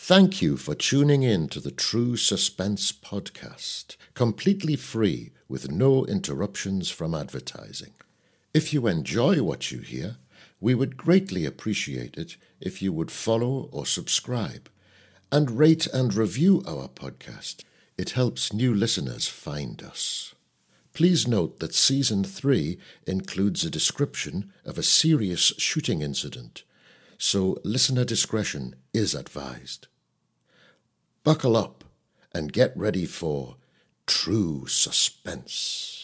Thank you for tuning in to the True Suspense podcast, completely free with no interruptions from advertising. If you enjoy what you hear, we would greatly appreciate it if you would follow or subscribe and rate and review our podcast. It helps new listeners find us. Please note that Season 3 includes a description of a serious shooting incident, so listener discretion is advised. Buckle up and get ready for true suspense.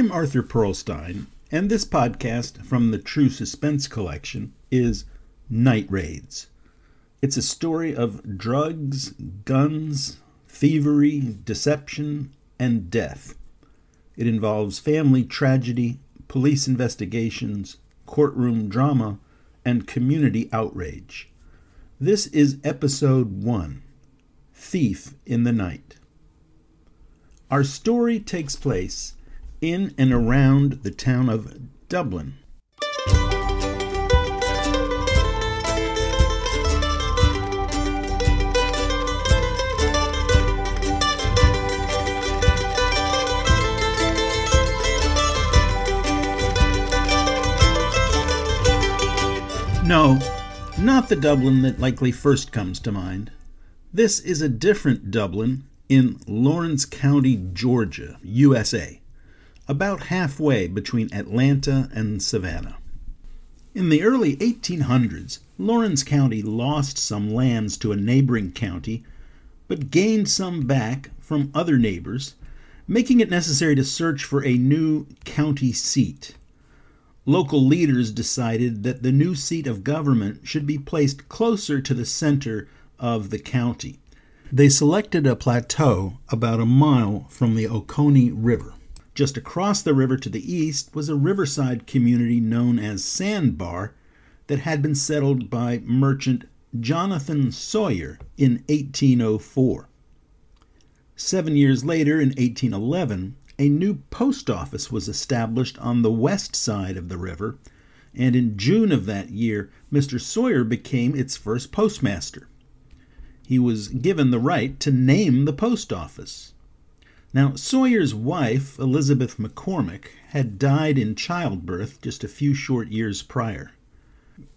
I'm Arthur Perlstein, and this podcast from the True Suspense Collection is Night Raids. It's a story of drugs, guns, thievery, deception, and death. It involves family tragedy, police investigations, courtroom drama, and community outrage. This is episode 1 Thief in the Night. Our story takes place in and around the town of Dublin. No, not the Dublin that likely first comes to mind. This is a different Dublin in Laurens County, Georgia, USA about halfway between Atlanta and Savannah. In the early 1800s, Laurens County lost some lands to a neighboring county, but gained some back from other neighbors, making it necessary to search for a new county seat. Local leaders decided that the new seat of government should be placed closer to the center of the county. They selected a plateau about a mile from the Oconee River. Just across the river to the east was a riverside community known as Sandbar that had been settled by merchant Jonathan Sawyer in 1804. Seven years later, in 1811, a new post office was established on the west side of the river, and in June of that year, Mr. Sawyer became its first postmaster. He was given the right to name the post office. Now, Sawyer's wife, Elizabeth McCormick, had died in childbirth just a few short years prior.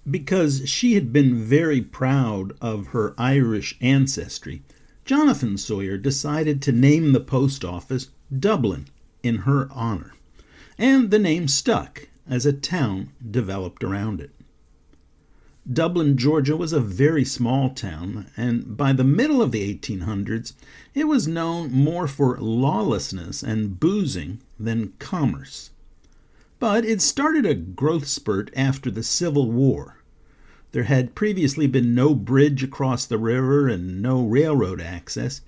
Because she had been very proud of her Irish ancestry, Jonathan Sawyer decided to name the post office Dublin in her honor, and the name stuck as a town developed around it. Dublin, Georgia was a very small town, and by the middle of the 1800s, it was known more for lawlessness and boozing than commerce. But it started a growth spurt after the Civil War. There had previously been no bridge across the river and no railroad access,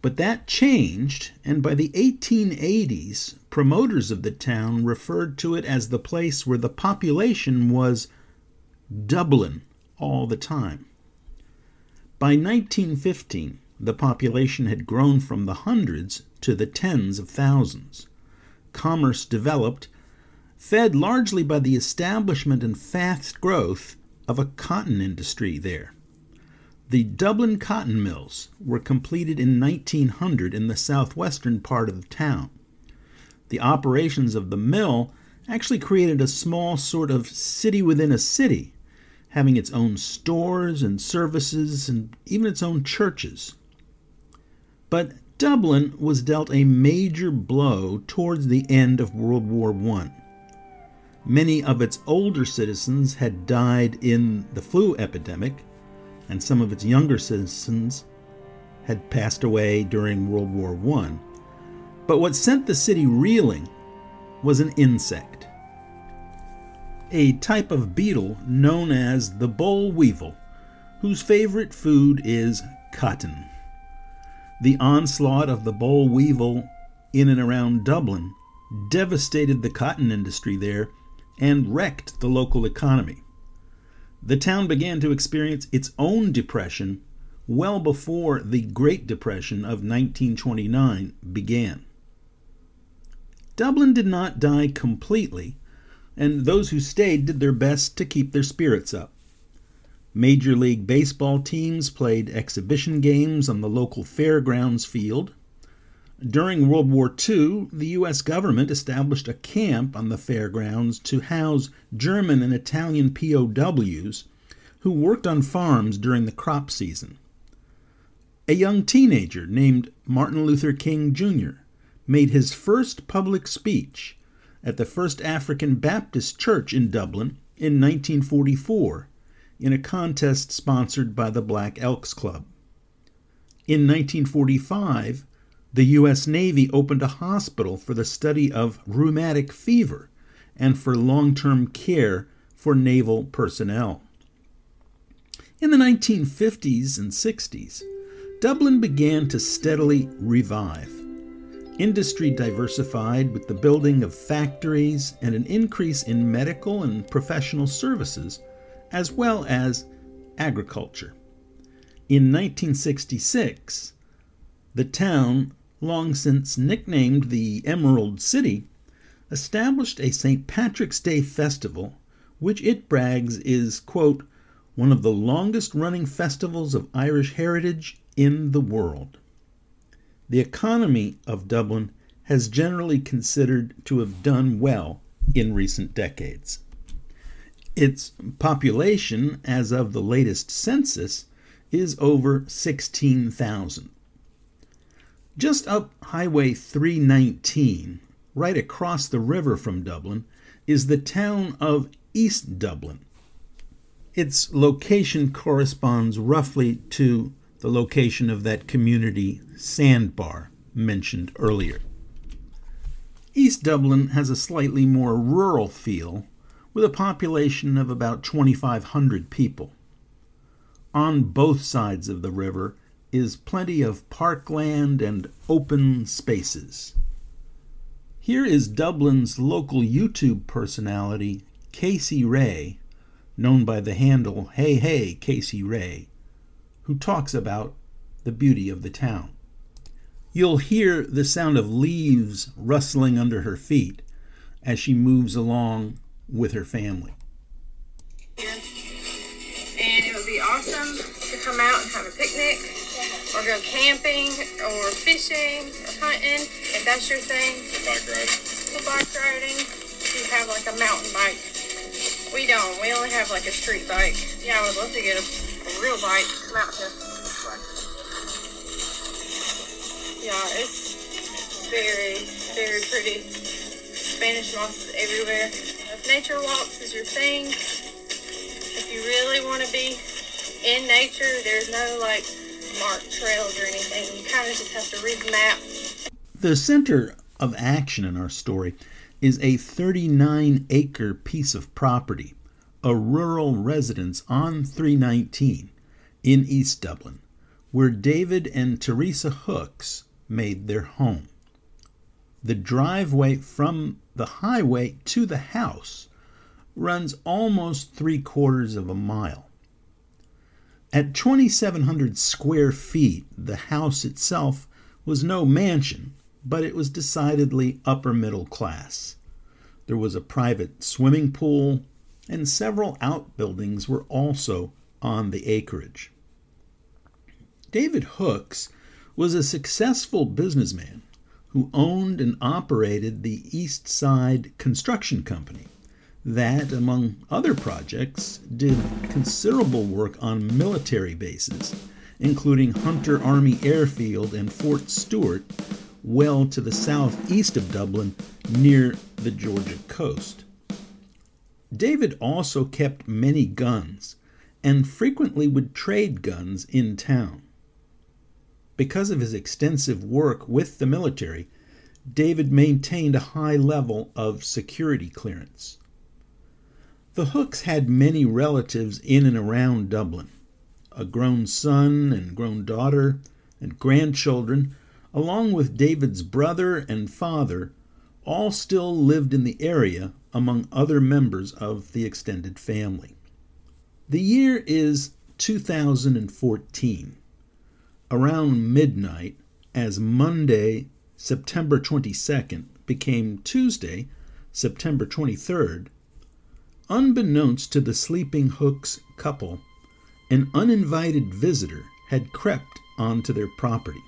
but that changed, and by the 1880s, promoters of the town referred to it as the place where the population was Dublin all the time. By 1915, the population had grown from the hundreds to the tens of thousands. Commerce developed, fed largely by the establishment and fast growth of a cotton industry there. The Dublin cotton mills were completed in 1900 in the southwestern part of the town. The operations of the mill actually created a small sort of city within a city having its own stores and services and even its own churches. But Dublin was dealt a major blow towards the end of World War I. Many of its older citizens had died in the flu epidemic, and some of its younger citizens had passed away during World War I. But what sent the city reeling was an insect. A type of beetle known as the boll weevil, whose favorite food is cotton. The onslaught of the boll weevil in and around Dublin devastated the cotton industry there and wrecked the local economy. The town began to experience its own depression well before the Great Depression of 1929 began. Dublin did not die completely, and those who stayed did their best to keep their spirits up. Major League Baseball teams played exhibition games on the local fairgrounds field. During World War II, the U.S. government established a camp on the fairgrounds to house German and Italian POWs who worked on farms during the crop season. A young teenager named Martin Luther King Jr. made his first public speech at the First African Baptist Church in Dublin in 1944 in a contest sponsored by the Black Elks Club. In 1945, the U.S. Navy opened a hospital for the study of rheumatic fever and for long term care for naval personnel. In the 1950s and 60s, Dublin began to steadily revive. Industry diversified with the building of factories and an increase in medical and professional services, as well as agriculture. In 1966, the town, long since nicknamed the Emerald City, established a St. Patrick's Day festival, which it brags is, quote, one of the longest running festivals of Irish heritage in the world. The economy of Dublin has generally considered to have done well in recent decades. Its population, as of the latest census, is over 16,000. Just up Highway 319, right across the river from Dublin, is the town of East Dublin. Its location corresponds roughly to the location of that community sandbar mentioned earlier. East Dublin has a slightly more rural feel with a population of about 2,500 people. On both sides of the river is plenty of parkland and open spaces. Here is Dublin's local YouTube personality, Casey Rae, known by the handle Hey Hey Casey Rae who talks about the beauty of the town. You'll hear the sound of leaves rustling under her feet as she moves along with her family. And it would be awesome to come out and have a picnic or go camping or fishing or hunting if that's your thing. Bike riding. Or bike riding. You have like a mountain bike. We don't. We only have like a street bike. Yeah, I would love to get a a real bite. Out here. Yeah, it's very, very pretty. Spanish moss is everywhere. If nature walks is your thing, if you really want to be in nature, there's no like marked trails or anything. You kind of just have to read the map. The center of action in our story is a 39 acre piece of property a rural residence on 319 in East Dublin, where David and Teresa Hooks made their home. The driveway from the highway to the house runs almost three quarters of a mile. At 2,700 square feet, the house itself was no mansion, but it was decidedly upper middle class. There was a private swimming pool, and several outbuildings were also on the acreage. David Hooks was a successful businessman who owned and operated the East Side Construction Company that, among other projects, did considerable work on military bases, including Hunter Army Airfield and Fort Stewart, well to the southeast of Dublin near the Georgia coast. David also kept many guns and frequently would trade guns in town. Because of his extensive work with the military, David maintained a high level of security clearance. The Hooks had many relatives in and around Dublin a grown son and grown daughter and grandchildren, along with David's brother and father, all still lived in the area among other members of the extended family. The year is 2014. Around midnight, as Monday, September 22nd, became Tuesday, September 23rd, unbeknownst to the sleeping Hooks couple, an uninvited visitor had crept onto their property.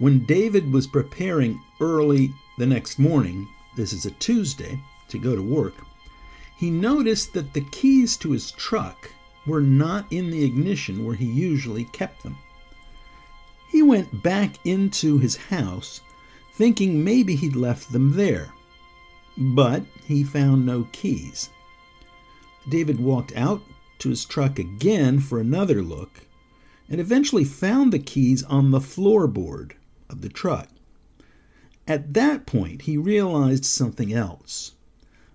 When David was preparing early the next morning, this is a Tuesday, to go to work, he noticed that the keys to his truck were not in the ignition where he usually kept them. He went back into his house, thinking maybe he'd left them there, but he found no keys. David walked out to his truck again for another look and eventually found the keys on the floorboard of the truck. At that point, he realized something else.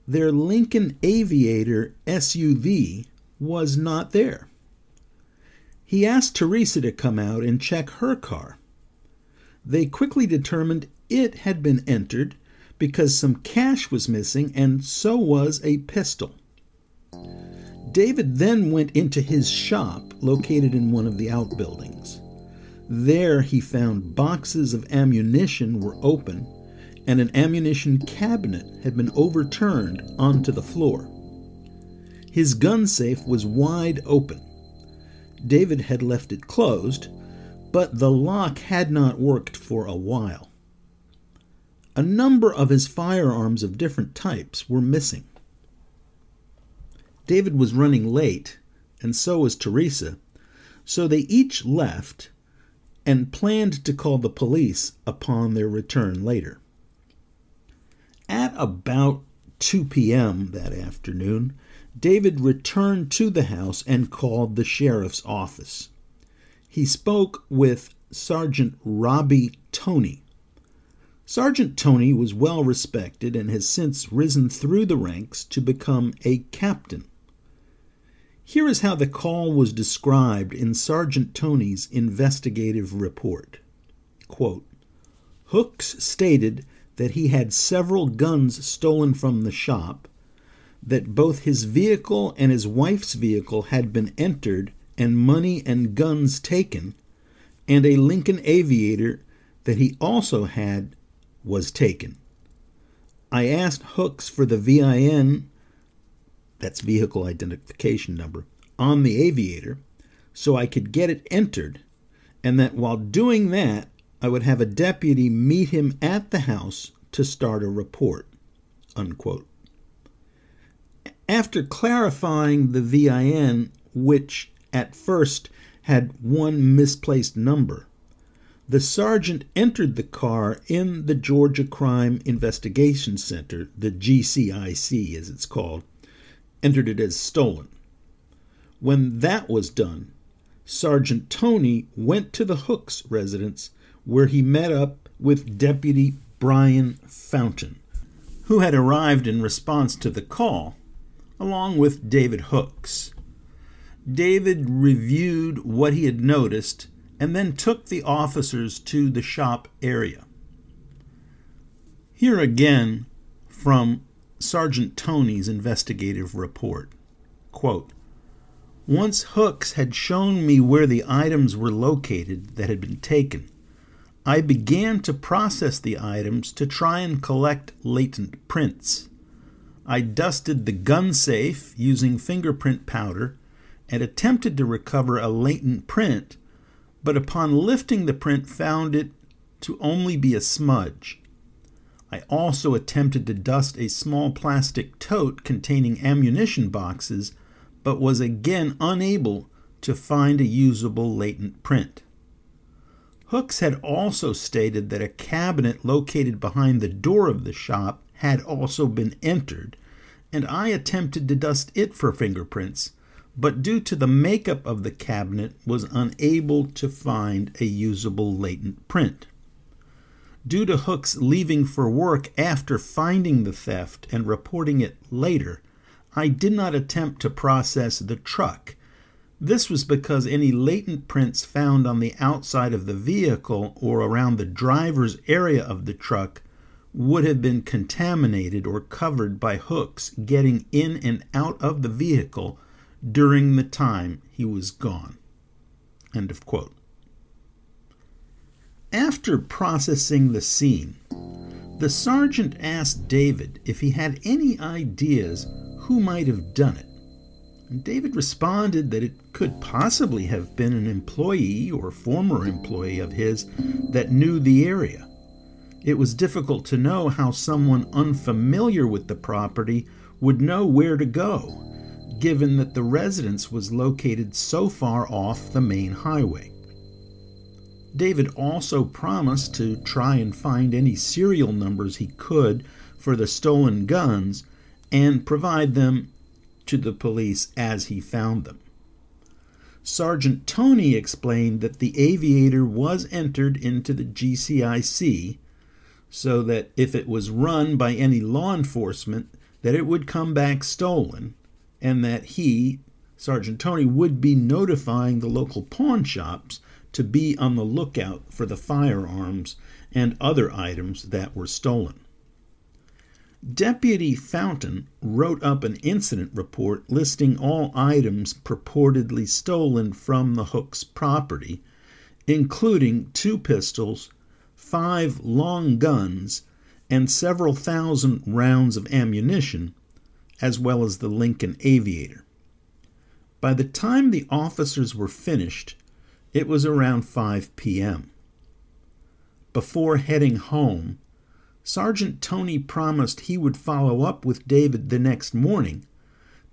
Their Lincoln Aviator SUV was not there. He asked Teresa to come out and check her car. They quickly determined it had been entered because some cash was missing and so was a pistol. David then went into his shop located in one of the outbuildings. There he found boxes of ammunition were open and an ammunition cabinet had been overturned onto the floor. His gun safe was wide open. David had left it closed, but the lock had not worked for a while. A number of his firearms of different types were missing. David was running late, and so was Teresa, so they each left and planned to call the police upon their return later. At about 2 p.m. that afternoon, David returned to the house and called the sheriff's office. He spoke with Sergeant Robbie Toney. Sergeant Toney was well respected and has since risen through the ranks to become a captain. Here is how the call was described in Sergeant Toney's investigative report. Quote, Hooks stated that he had several guns stolen from the shop, that both his vehicle and his wife's vehicle had been entered and money and guns taken, and a Lincoln Aviator that he also had was taken. I asked Hooks for the VIN that's vehicle identification number, on the aviator so I could get it entered, and that while doing that, I would have a deputy meet him at the house to start a report. Unquote. After clarifying the VIN, which at first had one misplaced number, the sergeant entered the car in the Georgia Crime Investigation Center, the GCIC as it's called, entered it as stolen. When that was done, Sergeant Toney went to the Hooks residence where he met up with Deputy Brian Fountain, who had arrived in response to the call, along with David Hooks. David reviewed what he had noticed and then took the officers to the shop area. Here again from Sergeant Toney's investigative report. Quote, Once Hooks had shown me where the items were located that had been taken, I began to process the items to try and collect latent prints. I dusted the gun safe using fingerprint powder and attempted to recover a latent print, but upon lifting the print found it to only be a smudge. I also attempted to dust a small plastic tote containing ammunition boxes, but was again unable to find a usable latent print. Hooks had also stated that a cabinet located behind the door of the shop had also been entered, and I attempted to dust it for fingerprints, but due to the makeup of the cabinet was unable to find a usable latent print. Due to Hooks leaving for work after finding the theft and reporting it later, I did not attempt to process the truck. This was because any latent prints found on the outside of the vehicle or around the driver's area of the truck would have been contaminated or covered by hooks getting in and out of the vehicle during the time he was gone. End of quote. After processing the scene, the sergeant asked David if he had any ideas who might have done it. And David responded that it could possibly have been an employee or former employee of his that knew the area. It was difficult to know how someone unfamiliar with the property would know where to go, given that the residence was located so far off the main highway. David also promised to try and find any serial numbers he could for the stolen guns and provide them to the police as he found them. Sergeant Toney explained that the aviator was entered into the GCIC so that if it was run by any law enforcement, that it would come back stolen, and that he, Sergeant Toney, would be notifying the local pawn shops to be on the lookout for the firearms and other items that were stolen. Deputy Fountain wrote up an incident report listing all items purportedly stolen from the Hooks property, including two pistols, five long guns, and several thousand rounds of ammunition, as well as the Lincoln Aviator. By the time the officers were finished, it was around 5 p.m. Before heading home, Sergeant Toney promised he would follow up with David the next morning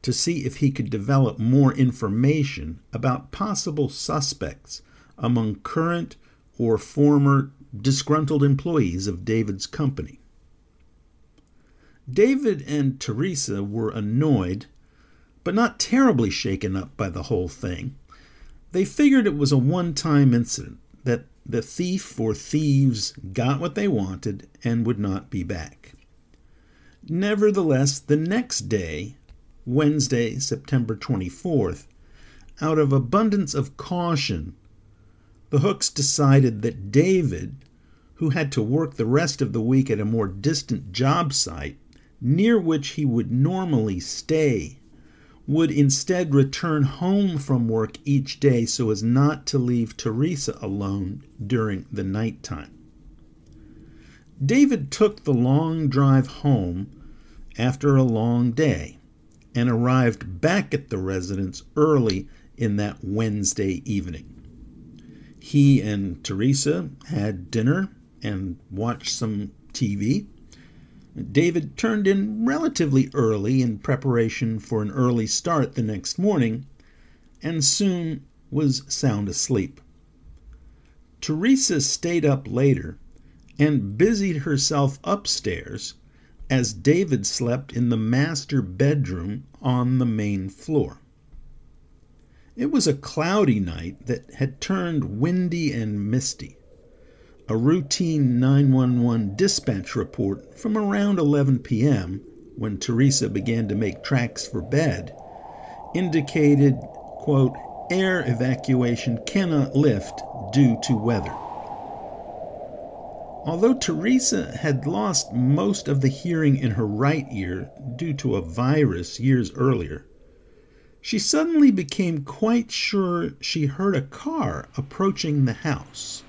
to see if he could develop more information about possible suspects among current or former disgruntled employees of David's company. David and Teresa were annoyed, but not terribly shaken up by the whole thing. They figured it was a one time incident, that the thief or thieves got what they wanted and would not be back. Nevertheless, the next day, Wednesday, September 24th, out of abundance of caution, the Hooks decided that David, who had to work the rest of the week at a more distant job site near which he would normally stay, would instead return home from work each day so as not to leave Teresa alone during the night time. David took the long drive home after a long day and arrived back at the residence early in that Wednesday evening. He and Teresa had dinner and watched some TV. David turned in relatively early in preparation for an early start the next morning and soon was sound asleep. Teresa stayed up later and busied herself upstairs as David slept in the master bedroom on the main floor. It was a cloudy night that had turned windy and misty. A routine 911 dispatch report from around 11 p.m., when Teresa began to make tracks for bed, indicated, quote, air evacuation cannot lift due to weather. Although Teresa had lost most of the hearing in her right ear due to a virus years earlier, she suddenly became quite sure she heard a car approaching the house.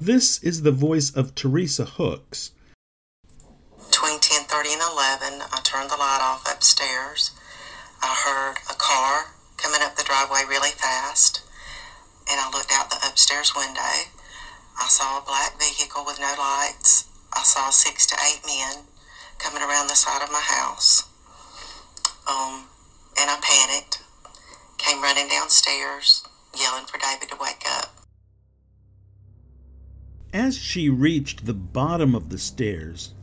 This is the voice of Teresa Hooks. Between 10:30 and 11, I turned the light off upstairs. I heard a car coming up the driveway really fast, and I looked out the upstairs window. I saw a black vehicle with no lights. I saw six to eight men coming around the side of my house. Um, and I panicked, came running downstairs, yelling for David to wake up. As she reached the bottom of the stairs,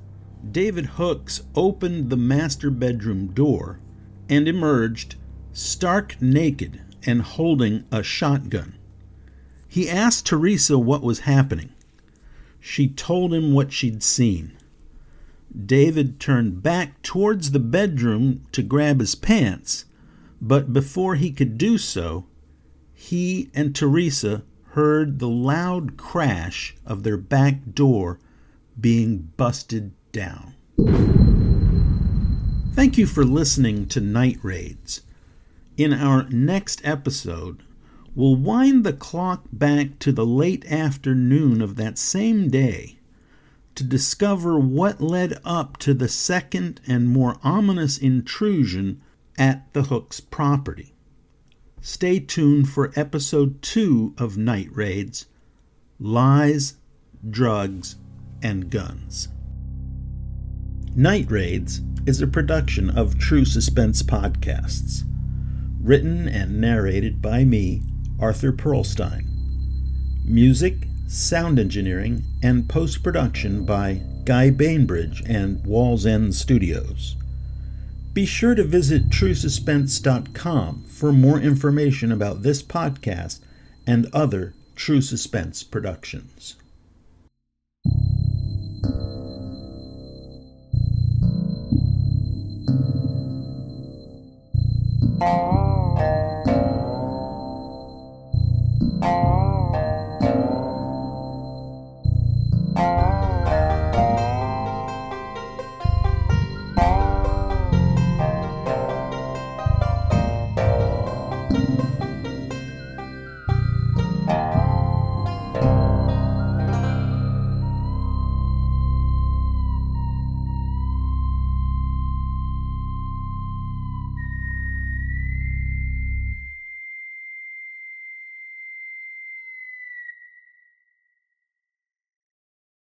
David Hooks opened the master bedroom door and emerged stark naked and holding a shotgun. He asked Teresa what was happening. She told him what she'd seen. David turned back towards the bedroom to grab his pants, but before he could do so, he and Teresa heard the loud crash of their back door being busted down. Thank you for listening to Night Raids. In our next episode, we'll wind the clock back to the late afternoon of that same day to discover what led up to the second and more ominous intrusion at the Hooks property. Stay tuned for episode two of Night Raids Lies, Drugs, and Guns. Night Raids is a production of True Suspense Podcasts, written and narrated by me, Arthur Perlstein. Music, sound engineering, and post production by Guy Bainbridge and Walls End Studios. Be sure to visit truesuspense.com for more information about this podcast and other True Suspense productions.